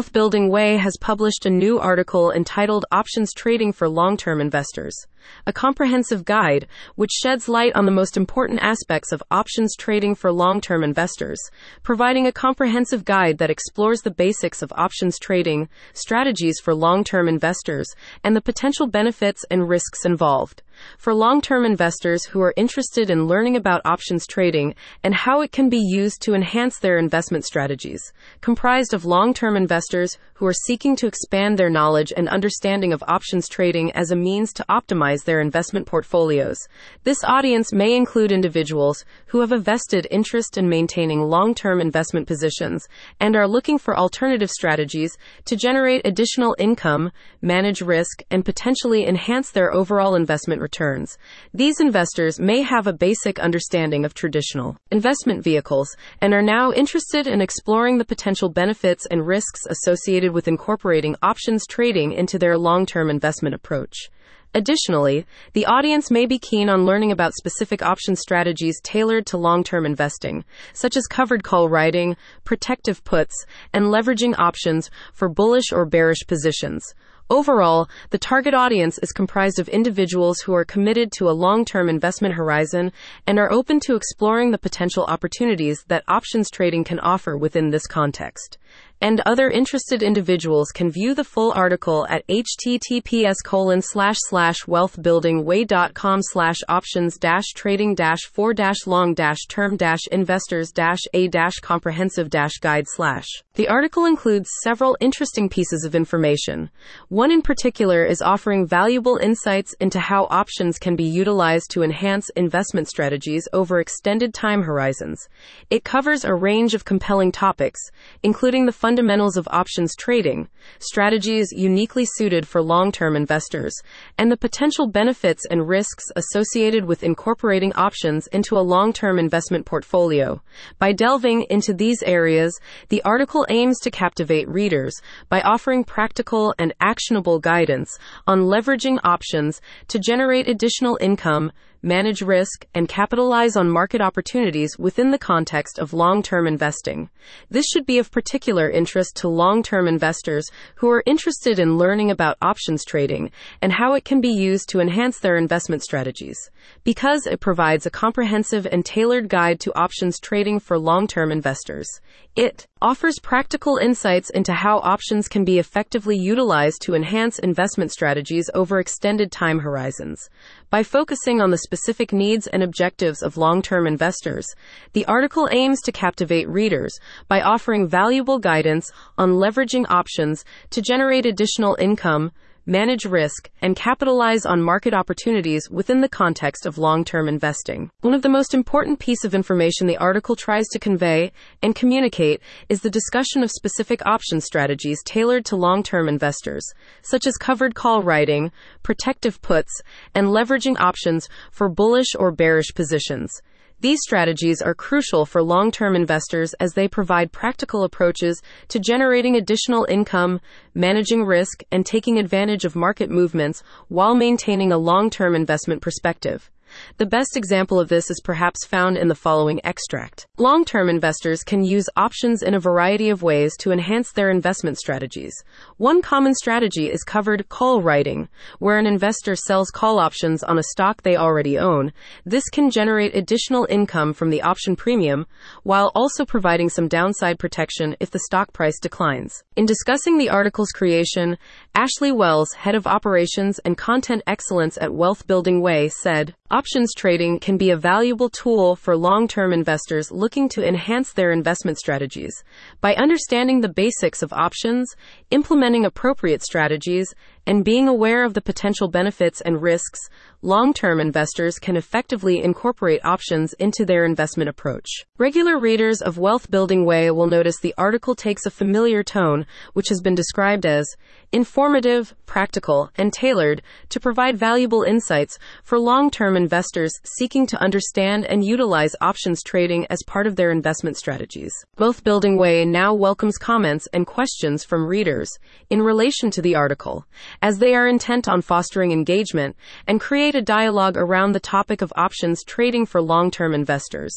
Wealth Building Way has published a new article entitled Options Trading for Long Term Investors, a comprehensive guide which sheds light on the most important aspects of options trading for long term investors, providing a comprehensive guide that explores the basics of options trading, strategies for long term investors, and the potential benefits and risks involved. For long term investors who are interested in learning about options trading and how it can be used to enhance their investment strategies, comprised of long term investors who are seeking to expand their knowledge and understanding of options trading as a means to optimize their investment portfolios. This audience may include individuals who have a vested interest in maintaining long term investment positions and are looking for alternative strategies to generate additional income, manage risk, and potentially enhance their overall investment returns. These investors may have a basic understanding of traditional investment vehicles and are now interested in exploring the potential benefits and risks associated with incorporating options trading into their long term investment approach. Additionally, the audience may be keen on learning about specific option strategies tailored to long term investing, such as covered call writing, protective puts, and leveraging options for bullish or bearish positions. Overall, the target audience is comprised of individuals who are committed to a long term investment horizon and are open to exploring the potential opportunities that options trading can offer within this context and other interested individuals can view the full article at https colon slash slash wealthbuildingway.com slash options dash trading dash for dash long dash term dash investors dash a dash comprehensive dash guide slash. The article includes several interesting pieces of information. One in particular is offering valuable insights into how options can be utilized to enhance investment strategies over extended time horizons. It covers a range of compelling topics, including the fundamentals of options trading, strategies uniquely suited for long term investors, and the potential benefits and risks associated with incorporating options into a long term investment portfolio. By delving into these areas, the article aims to captivate readers by offering practical and actionable guidance on leveraging options to generate additional income manage risk, and capitalize on market opportunities within the context of long term investing. This should be of particular interest to long term investors who are interested in learning about options trading and how it can be used to enhance their investment strategies. Because it provides a comprehensive and tailored guide to options trading for long term investors, it offers practical insights into how options can be effectively utilized to enhance investment strategies over extended time horizons. By focusing on the specific needs and objectives of long term investors, the article aims to captivate readers by offering valuable guidance on leveraging options to generate additional income manage risk, and capitalize on market opportunities within the context of long term investing. One of the most important pieces of information the article tries to convey and communicate is the discussion of specific option strategies tailored to long term investors, such as covered call writing, protective puts, and leveraging options for bullish or bearish positions. These strategies are crucial for long term investors as they provide practical approaches to generating additional income, managing risk, and taking advantage of market movements while maintaining a long term investment perspective. The best example of this is perhaps found in the following extract. Long term investors can use options in a variety of ways to enhance their investment strategies. One common strategy is covered call writing, where an investor sells call options on a stock they already own. This can generate additional income from the option premium, while also providing some downside protection if the stock price declines. In discussing the article's creation, Ashley Wells, head of operations and content excellence at Wealth Building Way, said, Options trading can be a valuable tool for long term investors looking to enhance their investment strategies. By understanding the basics of options, implementing appropriate strategies, and being aware of the potential benefits and risks, long term investors can effectively incorporate options into their investment approach. Regular readers of Wealth Building Way will notice the article takes a familiar tone, which has been described as informative, practical, and tailored to provide valuable insights for long term investors seeking to understand and utilize options trading as part of their investment strategies. Wealth Building Way now welcomes comments and questions from readers in relation to the article as they are intent on fostering engagement and create a dialogue around the topic of options trading for long term investors.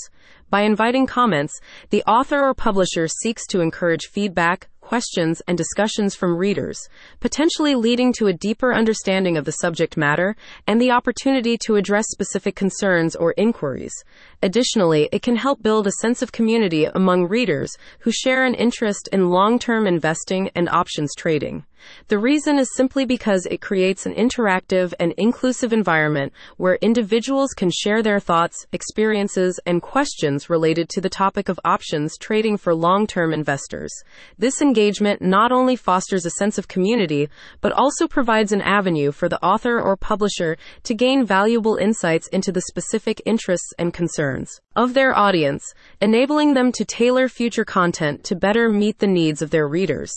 By inviting comments, the author or publisher seeks to encourage feedback, questions, and discussions from readers, potentially leading to a deeper understanding of the subject matter and the opportunity to address specific concerns or inquiries. Additionally, it can help build a sense of community among readers who share an interest in long term investing and options trading. The reason is simply because it creates an interactive and inclusive environment where individuals can share their thoughts, experiences, and questions related to the topic of options trading for long term investors. This engagement not only fosters a sense of community, but also provides an avenue for the author or publisher to gain valuable insights into the specific interests and concerns of their audience, enabling them to tailor future content to better meet the needs of their readers.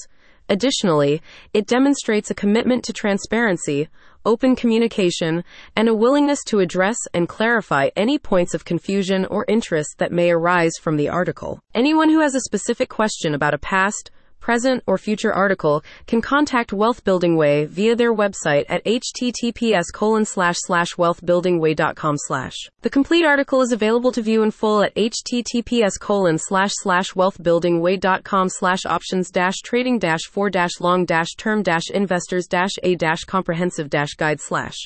Additionally, it demonstrates a commitment to transparency, open communication, and a willingness to address and clarify any points of confusion or interest that may arise from the article. Anyone who has a specific question about a past, present, or future article can contact Wealth Building Way via their website at https colon slash slash wealthbuildingway.com slash. The complete article is available to view in full at https colon slash slash wealthbuildingway.com slash options dash trading dash for dash long dash term dash investors dash a dash comprehensive dash guide slash.